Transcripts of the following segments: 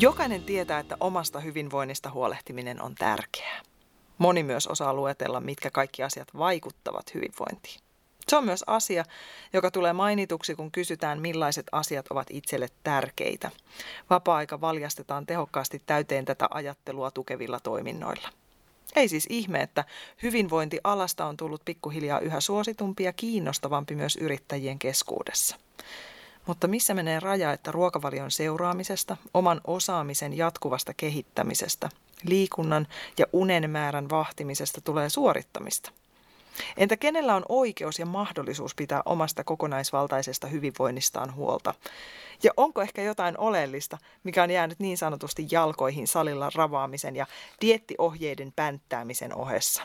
Jokainen tietää, että omasta hyvinvoinnista huolehtiminen on tärkeää. Moni myös osaa luetella, mitkä kaikki asiat vaikuttavat hyvinvointiin. Se on myös asia, joka tulee mainituksi, kun kysytään, millaiset asiat ovat itselle tärkeitä. Vapaa-aika valjastetaan tehokkaasti täyteen tätä ajattelua tukevilla toiminnoilla. Ei siis ihme, että hyvinvointialasta on tullut pikkuhiljaa yhä suositumpi ja kiinnostavampi myös yrittäjien keskuudessa. Mutta missä menee raja, että ruokavalion seuraamisesta, oman osaamisen jatkuvasta kehittämisestä, liikunnan ja unen määrän vahtimisesta tulee suorittamista? Entä kenellä on oikeus ja mahdollisuus pitää omasta kokonaisvaltaisesta hyvinvoinnistaan huolta? Ja onko ehkä jotain oleellista, mikä on jäänyt niin sanotusti jalkoihin salilla ravaamisen ja diettiohjeiden pänttäämisen ohessa?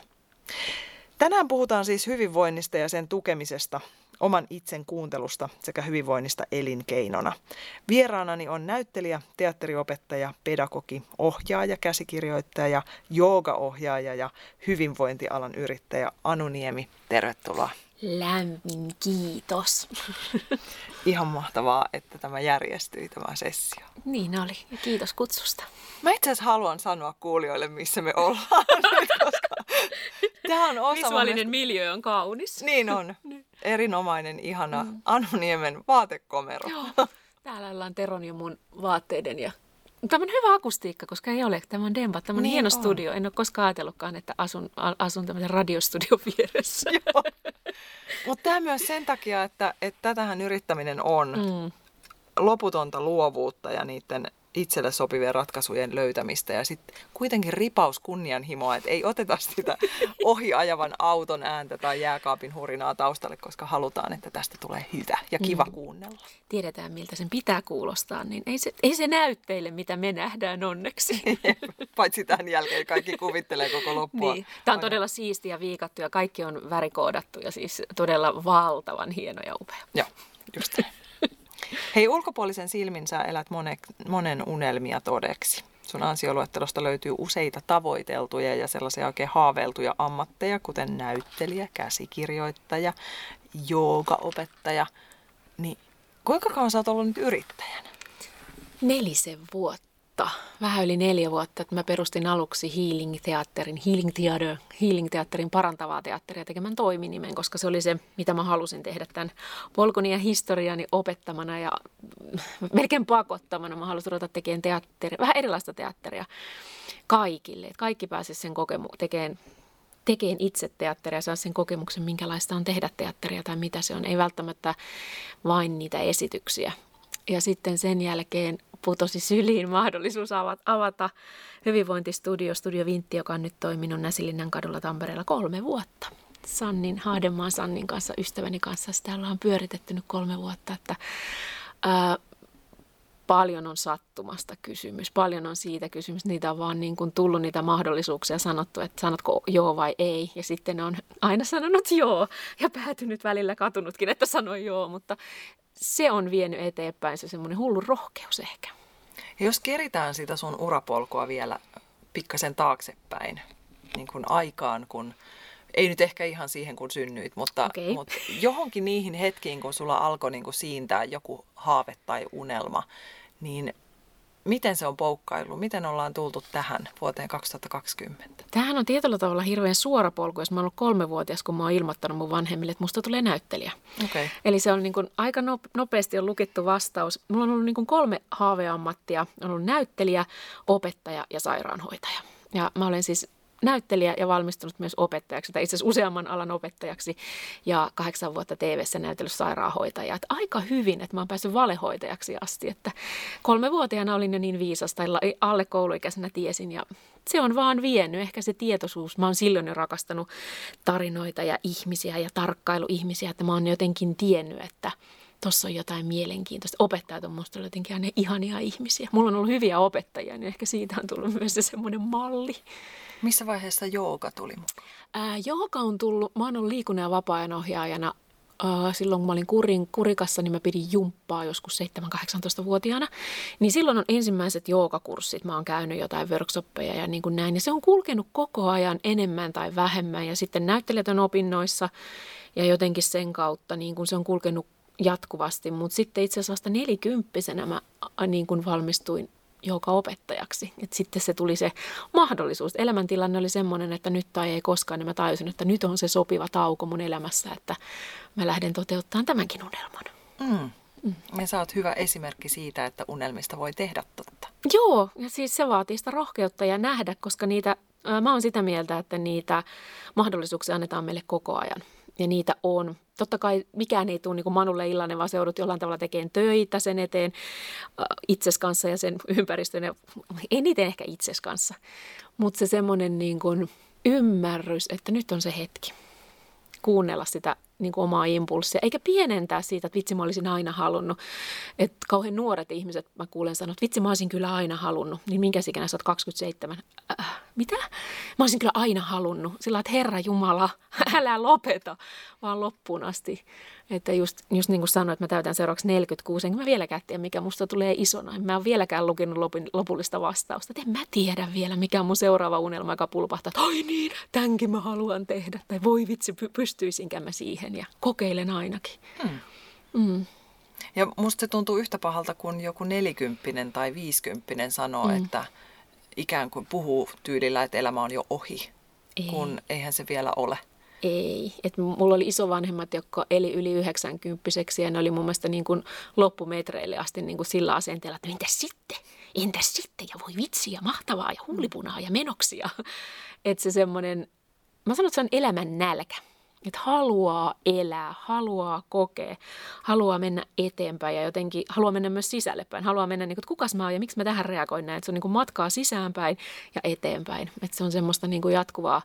Tänään puhutaan siis hyvinvoinnista ja sen tukemisesta, oman itsen kuuntelusta sekä hyvinvoinnista elinkeinona. Vieraanani on näyttelijä, teatteriopettaja, pedagogi, ohjaaja, käsikirjoittaja, joogaohjaaja ja hyvinvointialan yrittäjä Anu Niemi. Tervetuloa. Lämmin kiitos. Ihan mahtavaa, että tämä järjestyi tämä sessio. Niin oli, ja kiitos kutsusta. Mä itse asiassa haluan sanoa kuulijoille, missä me ollaan nyt, koska tämä on osa... Visuaalinen miljö on kaunis. Niin on. Erinomainen, ihana mm. Anu Niemen vaatekomero. Joo. Täällä ollaan Teron ja mun vaatteiden ja Tämä on hyvä akustiikka, koska ei ole. Tämä on Demba, tämä on niin hieno on. studio. En ole koskaan ajatellutkaan, että asun, asun tämmöisen radiostudion vieressä. Mutta tämä myös sen takia, että, että tätähän yrittäminen on. Mm. Loputonta luovuutta ja niiden itselle sopivien ratkaisujen löytämistä ja sitten kuitenkin ripaus kunnianhimoa, että ei oteta sitä ohiajavan auton ääntä tai jääkaapin hurinaa taustalle, koska halutaan, että tästä tulee hyvä ja kiva mm. kuunnella. Tiedetään, miltä sen pitää kuulostaa, niin ei se, ei se näy teille, mitä me nähdään onneksi. Paitsi tämän jälkeen kaikki kuvittelee koko loppua. Niin. Tämä on todella siistiä viikattu ja kaikki on värikoodattu ja siis todella valtavan hieno ja upea. Joo, just Hei, ulkopuolisen silmin sä elät monen, monen unelmia todeksi. Sun ansioluettelosta löytyy useita tavoiteltuja ja sellaisia oikein haaveiltuja ammatteja, kuten näyttelijä, käsikirjoittaja, joogaopettaja. Niin kuinka kauan sä oot ollut nyt yrittäjänä? Nelisen vuotta vuotta, vähän yli neljä vuotta, että mä perustin aluksi Healing Theaterin, Healing Theater, Healing Theaterin parantavaa teatteria tekemään toiminimen, koska se oli se, mitä mä halusin tehdä tämän polkuni ja historiani opettamana ja melkein pakottamana. Mä halusin ruveta tekemään teatteria, vähän erilaista teatteria kaikille, että kaikki pääsisivät sen kokemu- tekemään tekeen itse teatteria, saa sen kokemuksen, minkälaista on tehdä teatteria tai mitä se on. Ei välttämättä vain niitä esityksiä. Ja sitten sen jälkeen putosi syliin mahdollisuus avata hyvinvointistudio, Studio Vintti, joka on nyt toiminut Näsilinnan kadulla Tampereella kolme vuotta. Sannin, Haademaan Sannin kanssa, ystäväni kanssa. Sitä ollaan pyöritetty nyt kolme vuotta, että ää, paljon on sattumasta kysymys, paljon on siitä kysymys. Niitä on vaan niin kuin tullut niitä mahdollisuuksia sanottu, että sanotko joo vai ei. Ja sitten on aina sanonut joo ja päätynyt välillä katunutkin, että sanoi joo, mutta se on vienyt eteenpäin se semmoinen hullu rohkeus ehkä. Ja jos keritään sitä sun urapolkua vielä pikkasen taaksepäin, niin kuin aikaan, kun ei nyt ehkä ihan siihen, kun synnyit, mutta, okay. mutta johonkin niihin hetkiin, kun sulla alkoi niin kuin siintää joku haave tai unelma, niin miten se on poukkaillut? Miten ollaan tultu tähän vuoteen 2020? Tähän on tietyllä tavalla hirveän suora polku, jos mä oon ollut kolmevuotias, kun mä oon ilmoittanut mun vanhemmille, että musta tulee näyttelijä. Okay. Eli se on niin kuin aika nopeasti on lukittu vastaus. Mulla on ollut niin kuin kolme haaveammattia. On ollut näyttelijä, opettaja ja sairaanhoitaja. Ja mä olen siis näyttelijä ja valmistunut myös opettajaksi, tai itse asiassa useamman alan opettajaksi ja kahdeksan vuotta TV-ssä näytellyt sairaanhoitaja. Että aika hyvin, että mä oon päässyt valehoitajaksi asti, että kolmevuotiaana olin jo niin viisas tai alle kouluikäisenä tiesin ja se on vaan vienyt, ehkä se tietoisuus. Mä oon silloin jo rakastanut tarinoita ja ihmisiä ja tarkkailuihmisiä, että mä oon jotenkin tiennyt, että tuossa on jotain mielenkiintoista. Opettajat on musta jotenkin aina ihania ihmisiä. Mulla on ollut hyviä opettajia, niin ehkä siitä on tullut myös se semmoinen malli. Missä vaiheessa jooga tuli mukaan? Ää, jooga on tullut, mä oon ollut liikunnan ja vapaa-ajan ohjaajana silloin kun mä olin kurin, kurikassa, niin mä pidin jumppaa joskus 7-18-vuotiaana. Niin silloin on ensimmäiset joogakurssit. Mä oon käynyt jotain workshoppeja ja niin kuin näin. Ja se on kulkenut koko ajan enemmän tai vähemmän. Ja sitten näyttelijätön opinnoissa ja jotenkin sen kautta niin kuin se on kulkenut jatkuvasti. Mutta sitten itse asiassa vasta nelikymppisenä mä niin kuin valmistuin joka opettajaksi. Et sitten se tuli se mahdollisuus. Elämäntilanne oli semmoinen, että nyt tai ei koskaan, niin mä tajusin, että nyt on se sopiva tauko mun elämässä, että mä lähden toteuttamaan tämänkin unelman. Mm. Mm. Ja sä oot hyvä esimerkki siitä, että unelmista voi tehdä totta. Joo, ja siis se vaatii sitä rohkeutta ja nähdä, koska niitä, mä oon sitä mieltä, että niitä mahdollisuuksia annetaan meille koko ajan ja niitä on. Totta kai mikään ei tule niin kuin Manulle illainen, vaan se joudut jollain tavalla tekemään töitä sen eteen äh, itses kanssa ja sen ympäristön ja eniten ehkä itses kanssa. Mutta se semmoinen niin kuin ymmärrys, että nyt on se hetki kuunnella sitä niin kuin omaa impulssia, eikä pienentää siitä, että vitsi mä olisin aina halunnut. Että kauhean nuoret ihmiset, mä kuulen sanoa, että vitsi mä olisin kyllä aina halunnut. Niin minkä ikinä sä oot 27? Äh, mitä? Mä olisin kyllä aina halunnut. Sillä että Herra Jumala, älä lopeta, vaan loppuun asti. Että just, just niin kuin sanoin, että mä täytän seuraavaksi 46, enkä mä vieläkään tiedä, mikä musta tulee isona. Mä en vieläkään lukenut lopin, lopullista vastausta. Et en mä tiedä vielä, mikä on mun seuraava unelma, joka pulpahtaa, ai niin, tämänkin mä haluan tehdä. Tai voi vitsi, pystyisinkään mä siihen ja kokeilen ainakin. Hmm. Mm. Ja musta se tuntuu yhtä pahalta, kun joku nelikymppinen tai viisikymppinen sanoo, mm. että ikään kuin puhuu tyylillä, että elämä on jo ohi, Ei. kun eihän se vielä ole. Ei. Et mulla oli isovanhemmat, jotka eli yli 90 ja ne oli mun mielestä niin kuin loppumetreille asti niin kuin sillä asenteella, että entäs sitten? Entäs sitten? Ja voi vitsiä, mahtavaa ja huulipunaa ja menoksia. Että se semmoinen, mä sanon, että se on elämän nälkä. Että haluaa elää, haluaa kokea, haluaa mennä eteenpäin ja jotenkin haluaa mennä myös sisälle päin. Haluaa mennä, niin kuin, että kukas mä oon ja miksi mä tähän reagoin näin. Että se on niin matkaa sisäänpäin ja eteenpäin. Että se on semmoista niin kuin jatkuvaa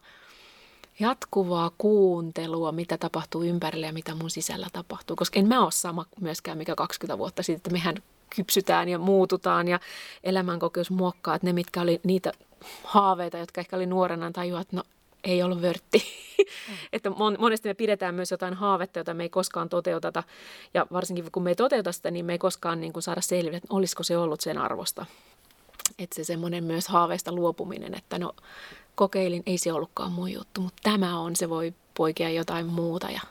jatkuvaa kuuntelua, mitä tapahtuu ympärillä ja mitä mun sisällä tapahtuu. Koska en mä ole sama myöskään mikä 20 vuotta sitten, että mehän kypsytään ja muututaan ja elämänkokeus muokkaa. Että ne, mitkä oli niitä haaveita, jotka ehkä oli nuorena, tajuaa, että no ei ollut vörtti. Mm. että monesti me pidetään myös jotain haavetta, jota me ei koskaan toteuteta. Ja varsinkin kun me ei toteuta sitä, niin me ei koskaan niin kuin saada selville, että olisiko se ollut sen arvosta. Että se semmoinen myös haaveista luopuminen, että no kokeilin, ei se ollutkaan mun juttu, mutta tämä on, se voi poikia jotain muuta ja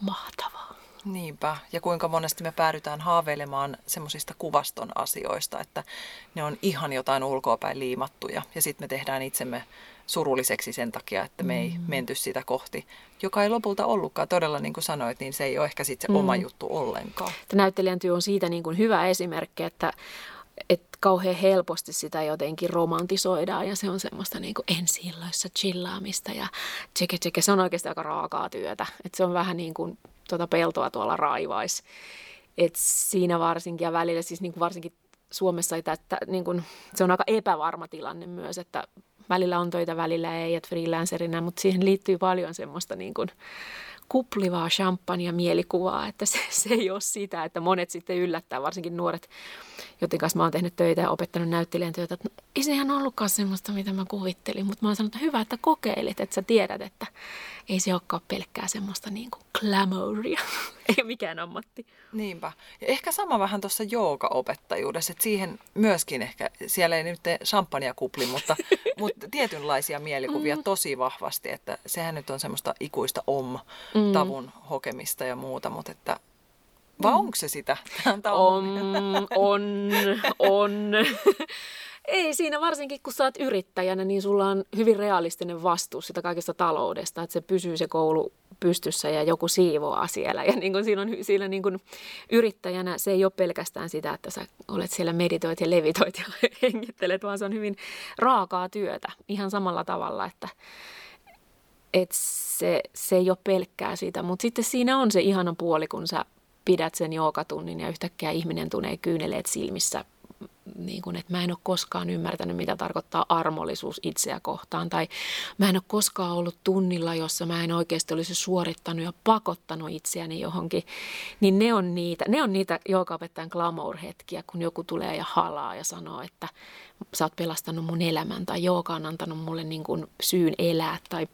mahtavaa. Niinpä, ja kuinka monesti me päädytään haaveilemaan semmoisista kuvaston asioista, että ne on ihan jotain ulkoapäin liimattuja, ja sitten me tehdään itsemme surulliseksi sen takia, että me ei mm. menty sitä kohti, joka ei lopulta ollutkaan. Todella niin kuin sanoit, niin se ei ole ehkä sitten se mm. oma juttu ollenkaan. Näyttelijän työ on siitä niin kuin hyvä esimerkki, että että kauhean helposti sitä jotenkin romantisoidaan ja se on semmoista niin kuin ensi chillaamista ja tsekke tsekke. Se on oikeasti aika raakaa työtä. Et se on vähän niin kuin tuota peltoa tuolla raivais. Et siinä varsinkin ja välillä siis niin kuin varsinkin Suomessa että, että niin kuin, se on aika epävarma tilanne myös, että välillä on töitä, välillä ei, että freelancerina, mutta siihen liittyy paljon semmoista niin kuin, kuplivaa champagne mielikuvaa, että se, se ei ole sitä, että monet sitten yllättää, varsinkin nuoret, joiden kanssa mä oon tehnyt töitä ja opettanut näyttelijän työtä, että no, ei se ihan ollutkaan semmoista, mitä mä kuvittelin, mutta mä oon sanonut, että hyvä, että kokeilit, että sä tiedät, että ei se olekaan pelkkää semmoista niin kuin glamouria, ei ole mikään ammatti. Niinpä. Ja ehkä sama vähän tuossa joogaopettajuudessa, että siihen myöskin ehkä, siellä ei nyt champagnea kupli, mutta, mutta tietynlaisia mielikuvia mm. tosi vahvasti, että sehän nyt on semmoista ikuista om-tavun mm. Hokemista ja muuta, mutta että vai mm. onko se sitä? On, on, on. Ei siinä varsinkin, kun sä oot yrittäjänä, niin sulla on hyvin realistinen vastuu sitä kaikesta taloudesta, että se pysyy se koulu pystyssä ja joku siivoaa siellä. Ja niin kuin siinä, on, siinä niin kuin yrittäjänä se ei ole pelkästään sitä, että sä olet siellä meditoit ja levitoit ja hengittelet, vaan se on hyvin raakaa työtä ihan samalla tavalla, että, että se, se ei ole pelkkää sitä. Mutta sitten siinä on se ihana puoli, kun sä pidät sen joogatunnin ja yhtäkkiä ihminen tunee kyyneleet silmissä niin kuin, että mä en ole koskaan ymmärtänyt, mitä tarkoittaa armollisuus itseä kohtaan. Tai mä en ole koskaan ollut tunnilla, jossa mä en oikeasti olisi suorittanut ja pakottanut itseäni johonkin. Niin ne on niitä, ne on niitä joogaopettajan glamour-hetkiä, kun joku tulee ja halaa ja sanoo, että sä oot pelastanut mun elämän tai jooga on antanut mulle niin kuin syyn elää tai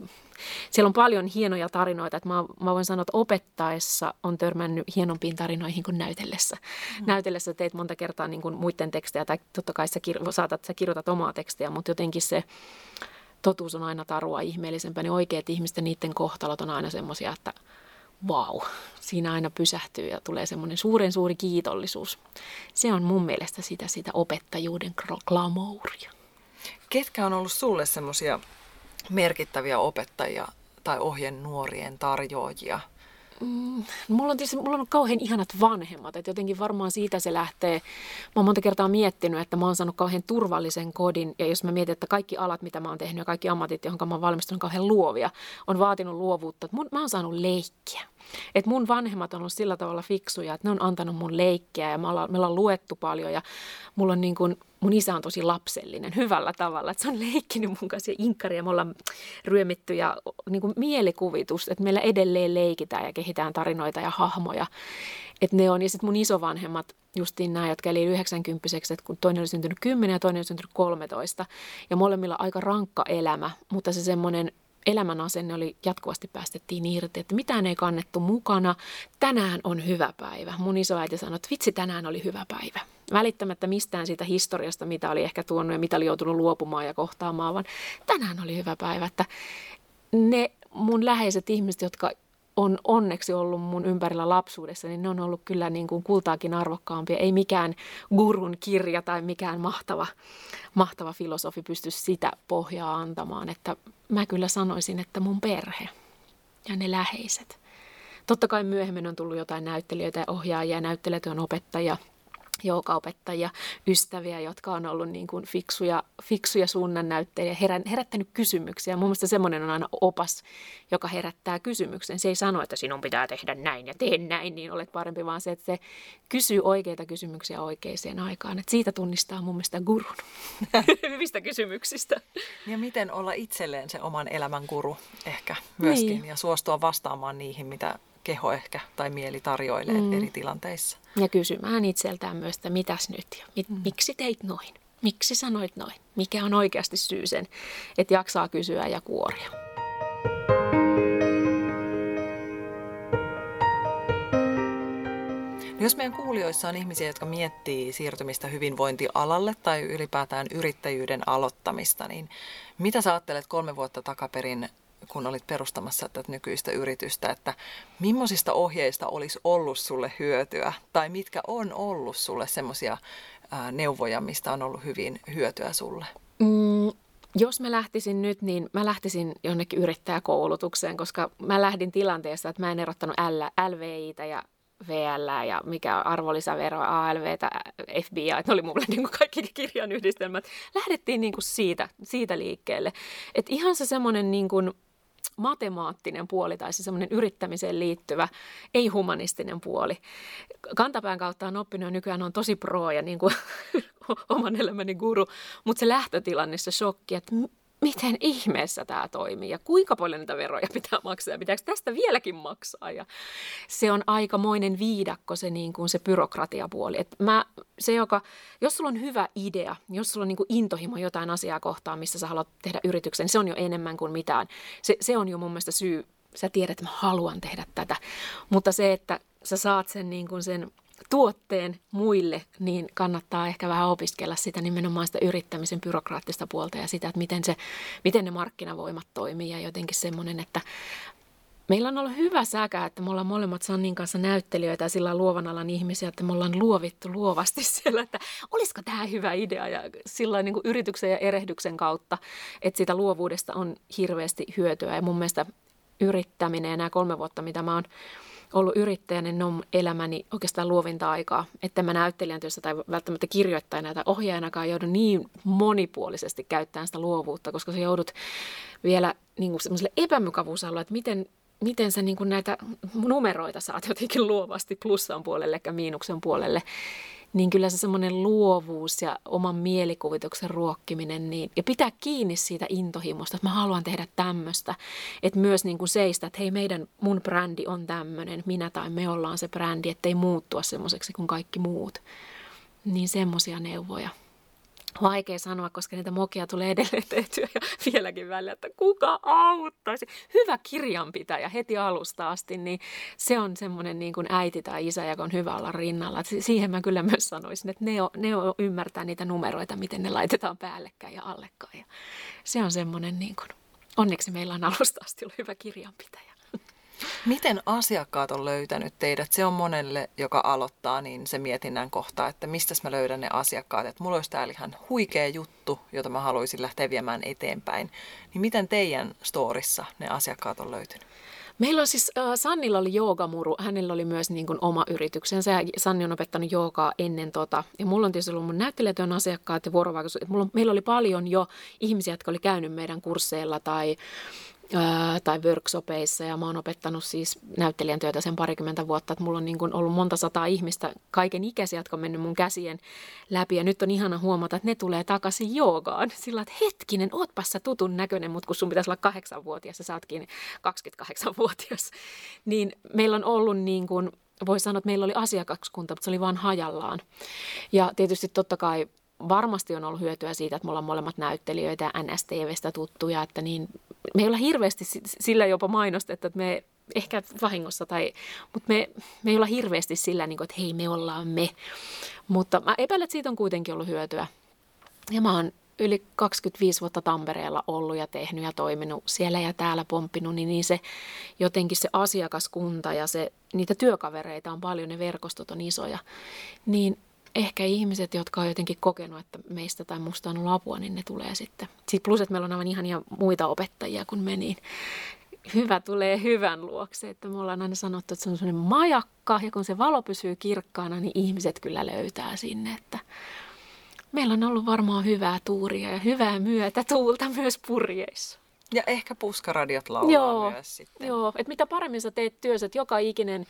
siellä on paljon hienoja tarinoita, että mä, mä voin sanoa, että opettaessa on törmännyt hienompiin tarinoihin kuin näytellessä. Mm. Näytellessä teet monta kertaa niin kuin muiden tekstejä, tai totta kai sä, kir- saatat, sä kirjoitat omaa tekstiä, mutta jotenkin se totuus on aina tarua ihmeellisempää, niin oikeat ihmisten niiden kohtalot on aina semmoisia, että vau, siinä aina pysähtyy ja tulee semmoinen suuren suuri kiitollisuus. Se on mun mielestä sitä, sitä opettajuuden glamouria. Ketkä on ollut sulle semmoisia merkittäviä opettajia tai ohjenuorien tarjoajia? Mm, mulla on tietysti mulla on kauhean ihanat vanhemmat, että jotenkin varmaan siitä se lähtee. Mä oon monta kertaa miettinyt, että mä oon saanut kauhean turvallisen kodin ja jos mä mietin, että kaikki alat, mitä mä oon tehnyt ja kaikki ammatit, johon mä oon valmistunut, on kauhean luovia, on vaatinut luovuutta. Mä oon saanut leikkiä. Et mun vanhemmat on ollut sillä tavalla fiksuja, että ne on antanut mun leikkiä ja me ollaan, me ollaan luettu paljon ja mulla on niin kuin, mun isä on tosi lapsellinen hyvällä tavalla. Että se on leikkinyt mun kanssa ja inkkari ja me ollaan ryömitty ja niin kuin mielikuvitus, että meillä edelleen leikitään ja kehitään tarinoita ja hahmoja. Että ne on, ja sitten mun isovanhemmat, justiin nämä, jotka eli 90 että kun toinen oli syntynyt 10 ja toinen oli syntynyt 13. Ja molemmilla aika rankka elämä, mutta se semmoinen elämän asenne oli jatkuvasti päästettiin irti, että mitään ei kannettu mukana. Tänään on hyvä päivä. Mun isoäiti sanoi, että vitsi, tänään oli hyvä päivä. Välittämättä mistään siitä historiasta, mitä oli ehkä tuonut ja mitä oli joutunut luopumaan ja kohtaamaan, vaan tänään oli hyvä päivä. Että ne mun läheiset ihmiset, jotka on onneksi ollut mun ympärillä lapsuudessa, niin ne on ollut kyllä niin kuin kultaakin arvokkaampia. Ei mikään gurun kirja tai mikään mahtava, mahtava filosofi pysty sitä pohjaa antamaan. Että mä kyllä sanoisin, että mun perhe ja ne läheiset. Totta kai myöhemmin on tullut jotain näyttelijöitä ja ohjaajia, näyttelijöitä opettajia – joogaopettajia, ystäviä, jotka on ollut niin kuin fiksuja, fiksuja suunnannäyttäjiä, herän, herättänyt kysymyksiä. Mun mielestä semmoinen on aina opas, joka herättää kysymyksen. Se ei sano, että sinun pitää tehdä näin ja tee näin, niin olet parempi, vaan se, että se kysyy oikeita kysymyksiä oikeaan aikaan. Että siitä tunnistaa mun mielestä gurun hyvistä kysymyksistä. Ja miten olla itselleen se oman elämän guru ehkä myöskin niin. ja suostua vastaamaan niihin, mitä keho ehkä tai mieli tarjoilee mm. eri tilanteissa. Ja kysymään itseltään myös, että mitäs nyt ja mit, mm. miksi teit noin? Miksi sanoit noin? Mikä on oikeasti syy sen, että jaksaa kysyä ja kuoria? No jos meidän kuulijoissa on ihmisiä, jotka miettii siirtymistä hyvinvointialalle tai ylipäätään yrittäjyyden aloittamista, niin mitä sä ajattelet kolme vuotta takaperin kun olit perustamassa tätä nykyistä yritystä, että millaisista ohjeista olisi ollut sulle hyötyä tai mitkä on ollut sulle semmoisia neuvoja, mistä on ollut hyvin hyötyä sulle? Mm, jos mä lähtisin nyt, niin mä lähtisin jonnekin yrittäjäkoulutukseen, koska mä lähdin tilanteessa, että mä en erottanut L, LVItä ja VL ja mikä arvonlisävero, ALV, FBI, että ne oli mulle niin kuin kaikki kirjan yhdistelmät. Lähdettiin niin kuin siitä, siitä liikkeelle. Et ihan se semmoinen niin kuin matemaattinen puoli tai se semmoinen yrittämiseen liittyvä, ei-humanistinen puoli. Kantapään kautta on oppinut nykyään on tosi pro ja niin kuin oman elämäni guru, mutta se lähtötilanne, se shokki, että miten ihmeessä tämä toimii ja kuinka paljon niitä veroja pitää maksaa ja pitääkö tästä vieläkin maksaa. Ja se on aikamoinen viidakko se, niin kuin se byrokratiapuoli. Et mä, se, joka, jos sulla on hyvä idea, jos sulla on niin kuin intohimo jotain asiaa kohtaan, missä sä haluat tehdä yrityksen, niin se on jo enemmän kuin mitään. Se, se on jo mun mielestä syy, sä tiedät, että mä haluan tehdä tätä. Mutta se, että sä saat sen, niin kuin sen tuotteen muille, niin kannattaa ehkä vähän opiskella sitä nimenomaan sitä yrittämisen byrokraattista puolta ja sitä, että miten, se, miten ne markkinavoimat toimii ja jotenkin semmoinen, että Meillä on ollut hyvä säkä, että me ollaan molemmat Sannin kanssa näyttelijöitä ja sillä luovan alan ihmisiä, että me ollaan luovittu luovasti siellä, että olisiko tämä hyvä idea ja sillä niin yrityksen ja erehdyksen kautta, että siitä luovuudesta on hirveästi hyötyä. Ja mun mielestä yrittäminen ja nämä kolme vuotta, mitä mä oon ollut yrittäjänä, niin on elämäni oikeastaan luovinta aikaa. Että mä näyttelijän työssä tai välttämättä kirjoittajana tai ohjaajanakaan joudu niin monipuolisesti käyttämään sitä luovuutta, koska sä joudut vielä niin kuin semmoiselle epämukavuusalueelle, että miten, miten sä niin kuin näitä numeroita saat jotenkin luovasti plussan puolelle eikä miinuksen puolelle, niin kyllä se semmoinen luovuus ja oman mielikuvituksen ruokkiminen niin, ja pitää kiinni siitä intohimosta, että mä haluan tehdä tämmöistä. Että myös niin kuin seistä, että hei meidän, mun brändi on tämmöinen, minä tai me ollaan se brändi, ettei muuttua semmoiseksi kuin kaikki muut. Niin semmoisia neuvoja vaikea sanoa, koska niitä mokia tulee edelleen tehtyä ja vieläkin välillä, että kuka auttaisi. Hyvä kirjanpitäjä heti alusta asti, niin se on semmoinen niin kuin äiti tai isä, joka on hyvä olla rinnalla. Siihen mä kyllä myös sanoisin, että ne, on, ne on, ymmärtää niitä numeroita, miten ne laitetaan päällekkäin ja allekkain. Ja se on semmoinen, niin kuin, onneksi meillä on alusta asti ollut hyvä kirjanpitäjä. Miten asiakkaat on löytänyt teidät? Se on monelle, joka aloittaa, niin se mietinnän kohta, että mistä mä löydän ne asiakkaat. Että mulla olisi täällä ihan huikea juttu, jota mä haluaisin lähteä viemään eteenpäin. Niin miten teidän storissa ne asiakkaat on löytynyt? Meillä on siis, äh, Sannilla oli joogamuru, hänellä oli myös niin kuin oma yrityksensä ja Sanni on opettanut joogaa ennen tota. Ja mulla on tietysti ollut mun näyttelijätyön asiakkaat ja vuorovaikutus. Mulla on, meillä oli paljon jo ihmisiä, jotka oli käynyt meidän kursseilla tai tai workshopeissa ja mä oon opettanut siis näyttelijän työtä sen parikymmentä vuotta, että mulla on niin ollut monta sataa ihmistä, kaiken ikäisiä, jotka on mennyt mun käsien läpi. Ja nyt on ihana huomata, että ne tulee takaisin joogaan. Sillä, että hetkinen, ootpas sä tutun näköinen, mutta kun sun pitäisi olla kahdeksanvuotias ja sä ootkin 28-vuotias, niin meillä on ollut niin kuin voi sanoa, että meillä oli asiakaskunta, mutta se oli vaan hajallaan. Ja tietysti totta kai varmasti on ollut hyötyä siitä, että me ollaan molemmat näyttelijöitä ja NSTVstä tuttuja, että niin, me ei olla hirveästi sillä jopa mainostettu, että me ehkä vahingossa, tai, mutta me, me ei olla hirveästi sillä, niin kuin, että hei me ollaan me. Mutta mä epäilen, että siitä on kuitenkin ollut hyötyä. Ja mä oon yli 25 vuotta Tampereella ollut ja tehnyt ja toiminut siellä ja täällä pomppinut, niin, niin se jotenkin se asiakaskunta ja se, niitä työkavereita on paljon, ne verkostot on isoja, niin ehkä ihmiset, jotka on jotenkin kokenut, että meistä tai musta on ollut apua, niin ne tulee sitten. Sitten plus, että meillä on aivan ihania muita opettajia kuin me, niin hyvä tulee hyvän luokse. Että me ollaan aina sanottu, että se on sellainen majakka ja kun se valo pysyy kirkkaana, niin ihmiset kyllä löytää sinne. Että meillä on ollut varmaan hyvää tuuria ja hyvää myötä tuulta myös purjeissa. Ja ehkä puskaradiot laulaa joo, myös sitten. Joo, että mitä paremmin sä teet työssä, että joka ikinen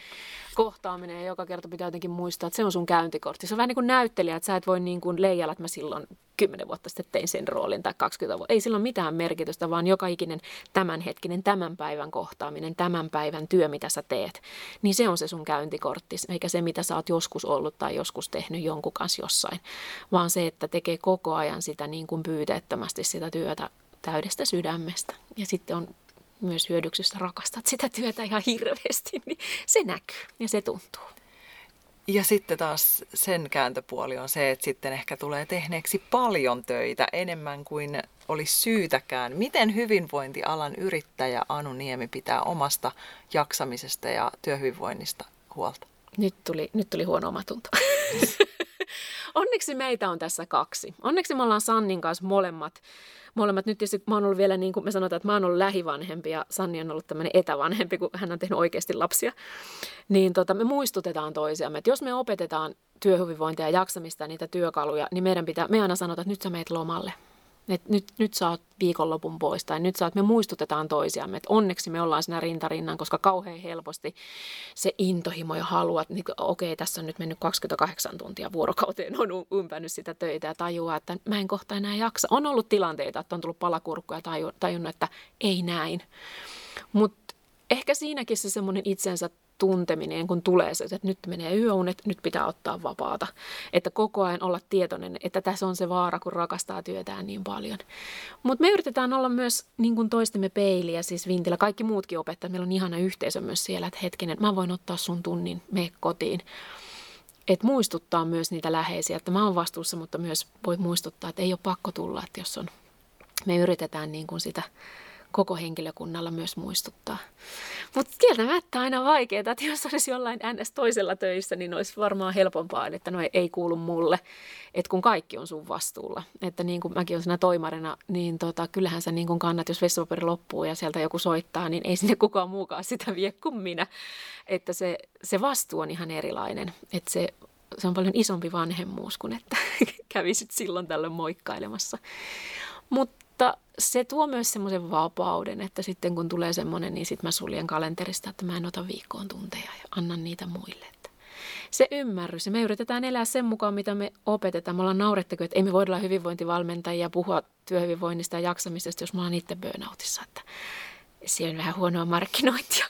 kohtaaminen ja joka kerta pitää jotenkin muistaa, että se on sun käyntikortti. Se on vähän niin kuin näyttelijä, että sä et voi niin kuin leijalla, että mä silloin 10 vuotta sitten tein sen roolin tai 20 vuotta. Ei sillä ole mitään merkitystä, vaan joka ikinen tämänhetkinen, tämän päivän kohtaaminen, tämän päivän työ, mitä sä teet, niin se on se sun käyntikortti, eikä se, mitä sä oot joskus ollut tai joskus tehnyt jonkun kanssa jossain, vaan se, että tekee koko ajan sitä niin kuin pyyteettömästi sitä työtä täydestä sydämestä. Ja sitten on myös hyödyksi, jos rakastat sitä työtä ihan hirveästi, niin se näkyy ja se tuntuu. Ja sitten taas sen kääntöpuoli on se, että sitten ehkä tulee tehneeksi paljon töitä enemmän kuin olisi syytäkään. Miten hyvinvointialan yrittäjä Anu Niemi pitää omasta jaksamisesta ja työhyvinvoinnista huolta? Nyt tuli, nyt tuli huono omatunto. Onneksi meitä on tässä kaksi. Onneksi me ollaan Sannin kanssa molemmat molemmat nyt tietysti mä oon ollut vielä niin kuin me sanotaan, että mä oon ollut lähivanhempi ja Sanni on ollut tämmöinen etävanhempi, kun hän on tehnyt oikeasti lapsia. Niin tota, me muistutetaan toisiamme, että jos me opetetaan työhyvinvointia ja jaksamista ja niitä työkaluja, niin meidän pitää, me aina sanotaan, että nyt sä meet lomalle. Et nyt, nyt sä oot viikonlopun pois tai nyt sä oot, me muistutetaan toisiamme, että onneksi me ollaan siinä rintarinnan, koska kauhean helposti se intohimo ja halu, että niin, okei, okay, tässä on nyt mennyt 28 tuntia vuorokauteen, on ympännyt sitä töitä ja tajuaa, että mä en kohta enää jaksa. On ollut tilanteita, että on tullut palakurkku ja tajunnut, että ei näin. Mutta ehkä siinäkin se semmoinen itsensä tunteminen, kun tulee se, että nyt menee yöunet, nyt pitää ottaa vapaata. Että koko ajan olla tietoinen, että tässä on se vaara, kun rakastaa työtään niin paljon. Mutta me yritetään olla myös niin kuin toistemme peiliä, siis Vintillä, kaikki muutkin opettajat, meillä on ihana yhteisö myös siellä, että hetkinen, mä voin ottaa sun tunnin, me kotiin. Että muistuttaa myös niitä läheisiä, että mä oon vastuussa, mutta myös voi muistuttaa, että ei ole pakko tulla, että jos on, me yritetään niin kuin sitä koko henkilökunnalla myös muistuttaa. Mutta kieltämättä aina vaikeaa, että jos olisi jollain ns. toisella töissä, niin olisi varmaan helpompaa, että no ei kuulu mulle, että kun kaikki on sun vastuulla. Että niin kuin mäkin olen siinä toimarina, niin tota, kyllähän sä niin kuin kannat, jos vessapaperi loppuu ja sieltä joku soittaa, niin ei sinne kukaan muukaan sitä vie kuin minä. Että se, se vastuu on ihan erilainen. Että se, se on paljon isompi vanhemmuus kuin että kävisit silloin tällöin moikkailemassa. Mutta mutta se tuo myös semmoisen vapauden, että sitten kun tulee semmoinen, niin sitten mä suljen kalenterista, että mä en ota viikkoon tunteja ja annan niitä muille. Se ymmärrys. Ja me yritetään elää sen mukaan, mitä me opetetaan. Me ollaan naurettu, että ei me voida olla hyvinvointivalmentajia ja puhua työhyvinvoinnista ja jaksamisesta, jos me ollaan itse burnoutissa. Että se on vähän huonoa markkinointia.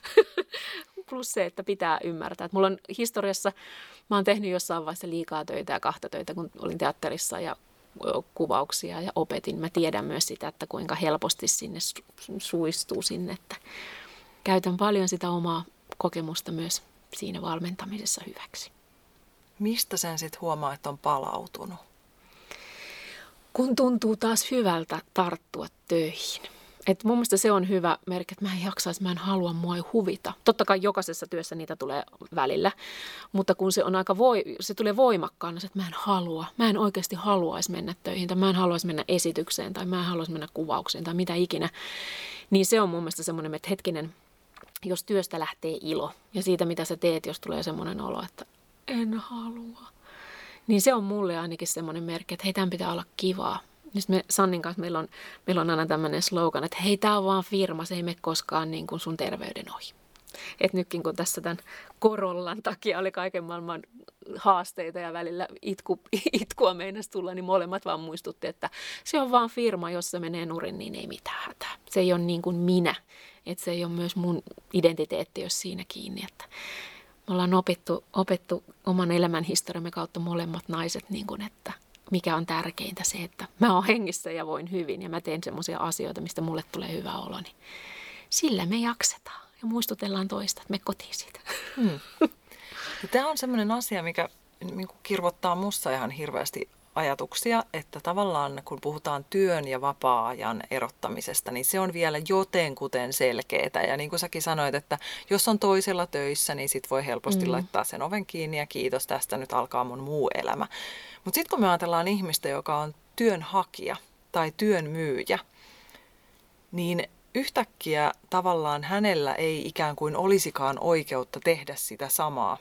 Plus se, että pitää ymmärtää. Että mulla on historiassa, mä oon tehnyt jossain vaiheessa liikaa töitä ja kahta töitä, kun olin teatterissa ja kuvauksia ja opetin. Mä tiedän myös sitä, että kuinka helposti sinne suistuu sinne, että käytän paljon sitä omaa kokemusta myös siinä valmentamisessa hyväksi. Mistä sen sitten huomaa, että on palautunut? Kun tuntuu taas hyvältä tarttua töihin. Et mun mielestä se on hyvä merkki, että mä en jaksaisi, mä en halua, mua ei huvita. Totta kai jokaisessa työssä niitä tulee välillä, mutta kun se on aika voi, se tulee voimakkaana, että mä en halua, mä en oikeasti haluaisi mennä töihin, tai mä en haluaisi mennä esitykseen, tai mä en haluaisi mennä kuvaukseen, tai mitä ikinä, niin se on mun mielestä semmoinen, että hetkinen, jos työstä lähtee ilo ja siitä, mitä sä teet, jos tulee semmoinen olo, että en halua, niin se on mulle ainakin semmoinen merkki, että hei, tämän pitää olla kivaa. Nyt me Sannin kanssa meillä on, meillä on aina tämmöinen slogan, että hei, tämä on vaan firma, se ei mene koskaan niin kuin sun terveyden ohi. Et nytkin kun tässä tämän korollan takia oli kaiken maailman haasteita ja välillä itku, itkua meinas tulla, niin molemmat vaan muistutti, että se on vaan firma, jos se menee nurin, niin ei mitään hätää. Se ei ole niin kuin minä, että se ei ole myös mun identiteetti, jos siinä kiinni. Että me ollaan opittu, opettu oman elämän historiamme kautta molemmat naiset, niin kuin, että mikä on tärkeintä se, että mä oon hengissä ja voin hyvin ja mä teen semmoisia asioita, mistä mulle tulee hyvä olo, niin sillä me jaksetaan ja muistutellaan toista, että me kotiin siitä. Hmm. Tämä on semmoinen asia, mikä niin kirvottaa musta ihan hirveästi ajatuksia, että tavallaan kun puhutaan työn ja vapaa-ajan erottamisesta, niin se on vielä jotenkuten selkeää. Ja niin kuin säkin sanoit, että jos on toisella töissä, niin sit voi helposti mm. laittaa sen oven kiinni ja kiitos, tästä nyt alkaa mun muu elämä. Mutta sitten kun me ajatellaan ihmistä, joka on työnhakija tai työn myyjä, niin yhtäkkiä tavallaan hänellä ei ikään kuin olisikaan oikeutta tehdä sitä samaa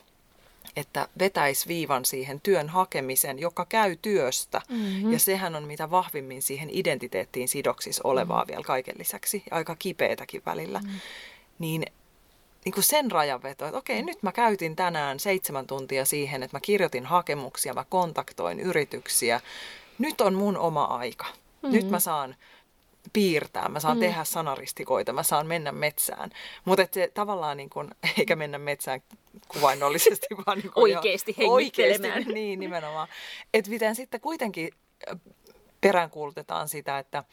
että vetäisi viivan siihen työn hakemisen, joka käy työstä. Mm-hmm. Ja sehän on mitä vahvimmin siihen identiteettiin sidoksissa olevaa mm-hmm. vielä kaiken lisäksi. Aika kipeätäkin välillä. Mm-hmm. Niin, niin kuin sen rajanveto, että okei, nyt mä käytin tänään seitsemän tuntia siihen, että mä kirjoitin hakemuksia, mä kontaktoin yrityksiä. Nyt on mun oma aika. Mm-hmm. Nyt mä saan piirtää, mä saan mm. tehdä sanaristikoita, mä saan mennä metsään. Mutta se tavallaan niin kun, eikä mennä metsään kuvainnollisesti, vaan niin oikeasti hengittelemään. Oikeasti, niin nimenomaan. Että miten sitten kuitenkin peräänkuulutetaan sitä, että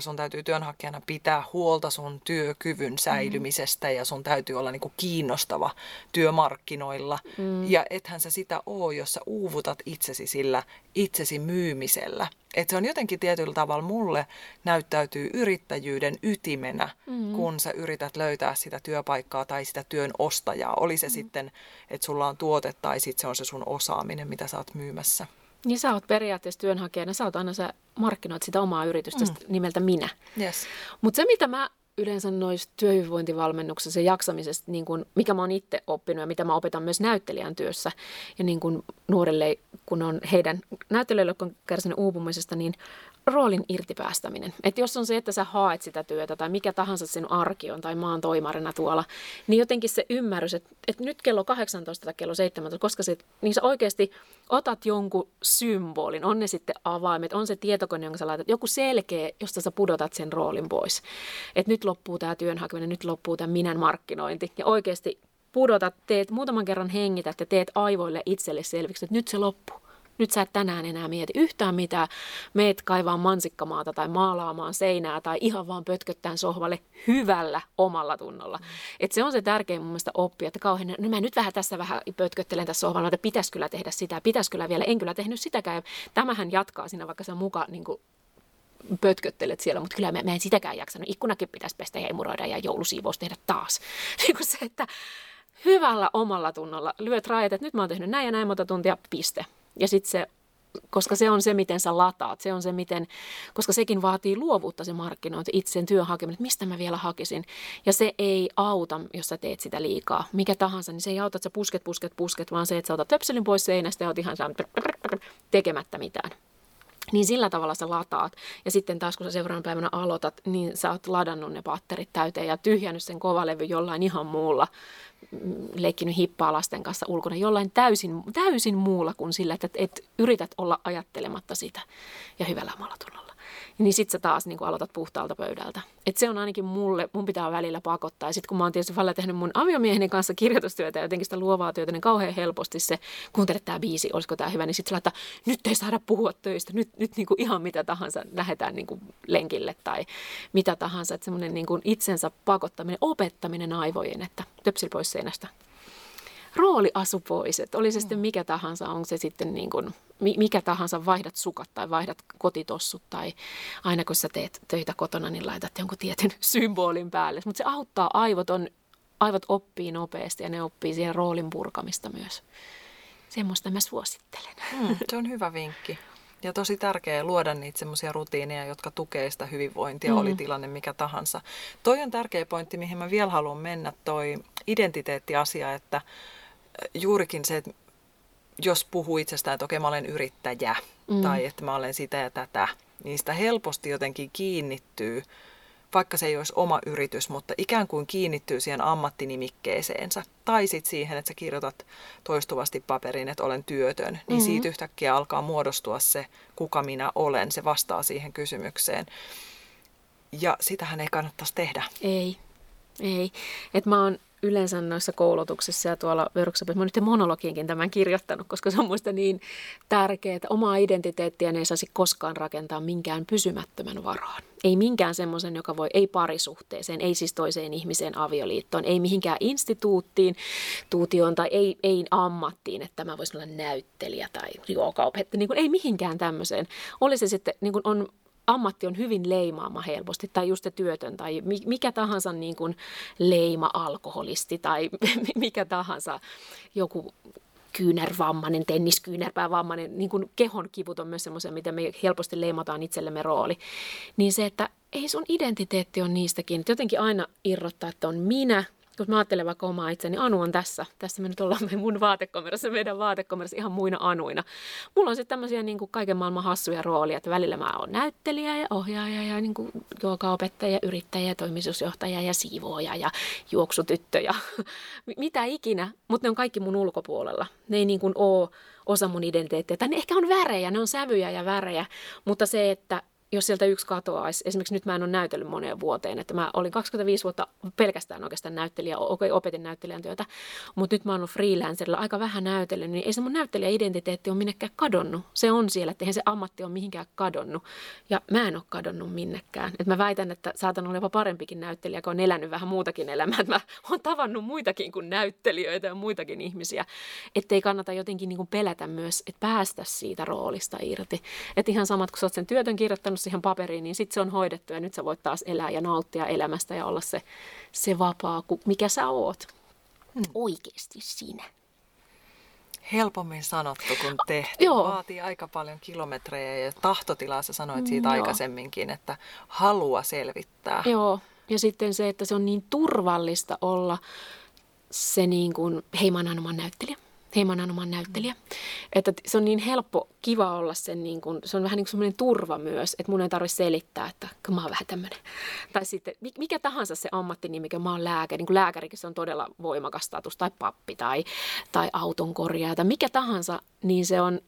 sun täytyy työnhakijana pitää huolta sun työkyvyn säilymisestä mm. ja sun täytyy olla niinku kiinnostava työmarkkinoilla. Mm. Ja ethän sä sitä oo, jos sä uuvutat itsesi sillä itsesi myymisellä. Et se on jotenkin tietyllä tavalla mulle näyttäytyy yrittäjyyden ytimenä, mm. kun sä yrität löytää sitä työpaikkaa tai sitä työn ostajaa. Oli se mm. sitten, että sulla on tuote tai sitten se on se sun osaaminen, mitä sä oot myymässä. Niin sä oot periaatteessa työnhakijana, sä oot aina sä markkinoit sitä omaa yritystä mm. nimeltä minä. Yes. Mutta se, mitä mä yleensä noissa työhyvinvointivalmennuksessa ja jaksamisesta, niin kun, mikä mä oon itse oppinut ja mitä mä opetan myös näyttelijän työssä ja niin kun nuorille, kun on heidän näyttelijöille, jotka on kärsinyt uupumisesta, niin roolin irtipäästäminen. Että jos on se, että sä haet sitä työtä tai mikä tahansa sen arki on tai maan toimarina tuolla, niin jotenkin se ymmärrys, että, että nyt kello 18 tai kello 17, koska se, niin sä oikeasti otat jonkun symbolin, on ne sitten avaimet, on se tietokone, jonka sä laitat, joku selkeä, josta sä pudotat sen roolin pois. Että nyt loppuu tämä työnhakeminen, nyt loppuu tämä minän markkinointi ja oikeasti pudotat, teet muutaman kerran hengität ja teet aivoille itselle selviksi, että nyt se loppuu. Nyt sä et tänään enää mieti yhtään mitään. Meet kaivaa mansikkamaata tai maalaamaan seinää tai ihan vaan pötköttään sohvalle hyvällä omalla tunnolla. Mm. Et se on se tärkein mun mielestä oppia, että kauhean, no mä nyt vähän tässä vähän pötköttelen tässä sohvalla, että pitäisi kyllä tehdä sitä, pitäisi kyllä vielä, en kyllä tehnyt sitäkään. tämähän jatkaa siinä, vaikka se muka niin kuin, pötköttelet siellä, mutta kyllä mä, mä en sitäkään jaksanut. Ikkunakin pitäisi pestä ja emuroida ja joulusiivous tehdä taas. Niin kuin se, että hyvällä omalla tunnolla lyöt rajat, että nyt mä oon tehnyt näin ja näin monta tuntia, piste. Ja sitten se, koska se on se, miten sä lataat, se on se, miten, koska sekin vaatii luovuutta se markkinointi, itse työn hakeminen, että mistä mä vielä hakisin. Ja se ei auta, jos sä teet sitä liikaa. Mikä tahansa, niin se ei auta, että sä pusket, pusket, pusket, vaan se, että sä otat töpselin pois seinästä ja oot ihan tekemättä mitään. Niin sillä tavalla sä lataat. Ja sitten taas kun sä seuraavana päivänä aloitat, niin sä oot ladannut ne patterit täyteen ja tyhjännyt sen kovalevy jollain ihan muulla, mm, leikkinyt hippaa lasten kanssa ulkona, jollain täysin, täysin muulla kuin sillä, että et yrität olla ajattelematta sitä ja hyvällä tunnolla niin sit sä taas niin aloitat puhtaalta pöydältä. Et se on ainakin mulle, mun pitää välillä pakottaa. Ja sitten kun mä oon tietysti välillä tehnyt mun aviomieheni kanssa kirjoitustyötä ja jotenkin sitä luovaa työtä, niin kauhean helposti se, kuuntele tämä biisi, olisiko tämä hyvä, niin sitten että nyt ei saada puhua töistä, nyt, nyt niin kuin ihan mitä tahansa lähdetään niin kuin lenkille tai mitä tahansa. Että semmoinen niin itsensä pakottaminen, opettaminen aivojen, että töpsil pois seinästä, rooli asu pois. Että oli se sitten mikä tahansa, on se sitten niin kuin, mikä tahansa, vaihdat sukat tai vaihdat kotitossut tai aina kun sä teet töitä kotona, niin laitat jonkun tietyn symbolin päälle. Mutta se auttaa aivot, on, aivot oppii nopeasti ja ne oppii siihen roolin purkamista myös. Semmoista mä suosittelen. Mm, se on hyvä vinkki. Ja tosi tärkeää luoda niitä semmoisia rutiineja, jotka tukee sitä hyvinvointia, mm. oli tilanne mikä tahansa. Toi on tärkeä pointti, mihin mä vielä haluan mennä, toi identiteettiasia, että juurikin se, että jos puhuu itsestään, että okei mä olen yrittäjä mm. tai että mä olen sitä ja tätä, niin sitä helposti jotenkin kiinnittyy, vaikka se ei olisi oma yritys, mutta ikään kuin kiinnittyy siihen ammattinimikkeeseensä. Tai sitten siihen, että sä kirjoitat toistuvasti paperiin, että olen työtön, niin mm-hmm. siitä yhtäkkiä alkaa muodostua se, kuka minä olen. Se vastaa siihen kysymykseen. Ja sitähän ei kannattaisi tehdä. Ei, ei. Et mä oon yleensä noissa koulutuksissa ja tuolla workshopissa, mä nyt monologiinkin tämän kirjoittanut, koska se on muista niin tärkeää, että omaa identiteettiä ei saisi koskaan rakentaa minkään pysymättömän varaan. Ei minkään semmoisen, joka voi, ei parisuhteeseen, ei siis toiseen ihmiseen avioliittoon, ei mihinkään instituuttiin, tuutioon tai ei, ei ammattiin, että mä voisin olla näyttelijä tai ruokaopettaja, niin ei mihinkään tämmöiseen. Oli se sitten, niin kuin on ammatti on hyvin leimaama helposti, tai just työtön, tai mikä tahansa niin kuin leima alkoholisti, tai mikä tahansa joku kyynärvammainen, tenniskyynärpäävammainen, niin kuin kehon kivut on myös semmoisia, mitä me helposti leimataan itsellemme rooli. Niin se, että ei sun identiteetti on niistäkin, jotenkin aina irrottaa, että on minä, kun mä ajattelen vaikka omaa itseäni, niin Anu on tässä. Tässä me nyt ollaan mun vaatekomerassa, meidän vaatekomerassa ihan muina Anuina. Mulla on sitten tämmöisiä niin kuin kaiken maailman hassuja roolia, että välillä mä oon näyttelijä ja ohjaaja ja niin kuin opettaja, yrittäjä, toimitusjohtaja ja siivooja ja juoksutyttö ja mitä ikinä. Mutta ne on kaikki mun ulkopuolella. Ne ei niin kuin ole osa mun identiteettiä. Tai ne ehkä on värejä, ne on sävyjä ja värejä, mutta se, että jos sieltä yksi katoaisi, esimerkiksi nyt mä en ole näytellyt moneen vuoteen, että mä olin 25 vuotta pelkästään oikeastaan näyttelijä, opetin näyttelijän työtä, mutta nyt mä oon ollut freelancerilla aika vähän näytellyt, niin ei se mun näyttelijäidentiteetti ole minnekään kadonnut. Se on siellä, että eihän se ammatti ole mihinkään kadonnut. Ja mä en ole kadonnut minnekään. Et mä väitän, että saatan olla jopa parempikin näyttelijä, kun on elänyt vähän muutakin elämää. Että mä oon tavannut muitakin kuin näyttelijöitä ja muitakin ihmisiä. Että ei kannata jotenkin niin kuin pelätä myös, että päästä siitä roolista irti. Että ihan samat, kun sä oot sen työtön kirjoittanut siihen paperiin, niin sitten se on hoidettu ja nyt sä voit taas elää ja nauttia elämästä ja olla se, se vapaa, mikä sä oot. Hmm. Oikeasti sinä. Helpommin sanottu kuin tehty. Joo. Vaatii aika paljon kilometrejä ja tahtotilaa. Sä sanoit siitä mm, aikaisemminkin, että halua selvittää. Joo. Ja sitten se, että se on niin turvallista olla se niin kuin, hei mä oon näyttelijä oman näyttelijä. Että se on niin helppo, kiva olla sen, niin kuin, se on vähän niin kuin semmoinen turva myös, että mun ei tarvitse selittää, että mä oon vähän tämmöinen. Tai sitten mikä tahansa se ammattinimi, mikä mä oon lääkäri, niin kuin lääkärikin se on todella voimakas status, tai pappi, tai, tai auton korjaaja, tai mikä tahansa, niin se on,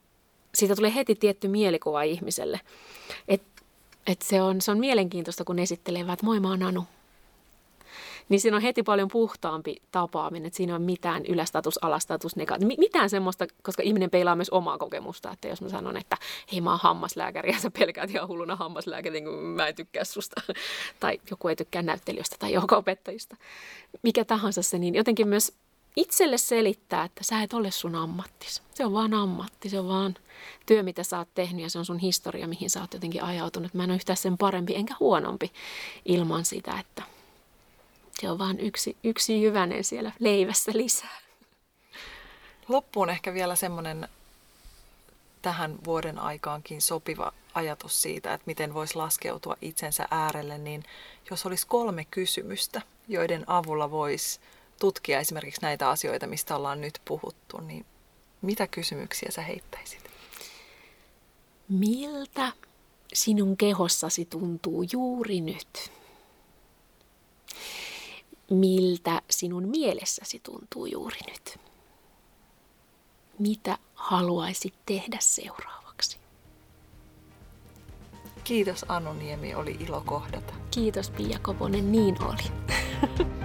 siitä tulee heti tietty mielikuva ihmiselle. Et, et se, on, se on mielenkiintoista, kun esittelee, että moi mä oon Anu, niin siinä on heti paljon puhtaampi tapaaminen, että siinä on mitään ylästatus, alastatus, negatiivista, mitään semmoista, koska ihminen peilaa myös omaa kokemusta, että jos mä sanon, että hei mä oon hammaslääkäri ja sä pelkäät ihan hulluna hammaslääkäri, kun mä en tykkää susta, tai joku ei tykkää näyttelijöistä tai joka opettajista, mikä tahansa se, niin jotenkin myös itselle selittää, että sä et ole sun ammattis. Se on vaan ammatti, se on vaan työ, mitä sä oot tehnyt ja se on sun historia, mihin sä oot jotenkin ajautunut. Mä en ole yhtään sen parempi enkä huonompi ilman sitä, että se on vain yksi, yksi jyvänen siellä leivässä lisää. Loppuun ehkä vielä semmoinen tähän vuoden aikaankin sopiva ajatus siitä, että miten voisi laskeutua itsensä äärelle, niin jos olisi kolme kysymystä, joiden avulla voisi tutkia esimerkiksi näitä asioita, mistä ollaan nyt puhuttu, niin mitä kysymyksiä sä heittäisit? Miltä sinun kehossasi tuntuu juuri nyt? Miltä sinun mielessäsi tuntuu juuri nyt? Mitä haluaisit tehdä seuraavaksi? Kiitos Anu Niemi, oli ilo kohdata. Kiitos Pia Koponen, niin oli.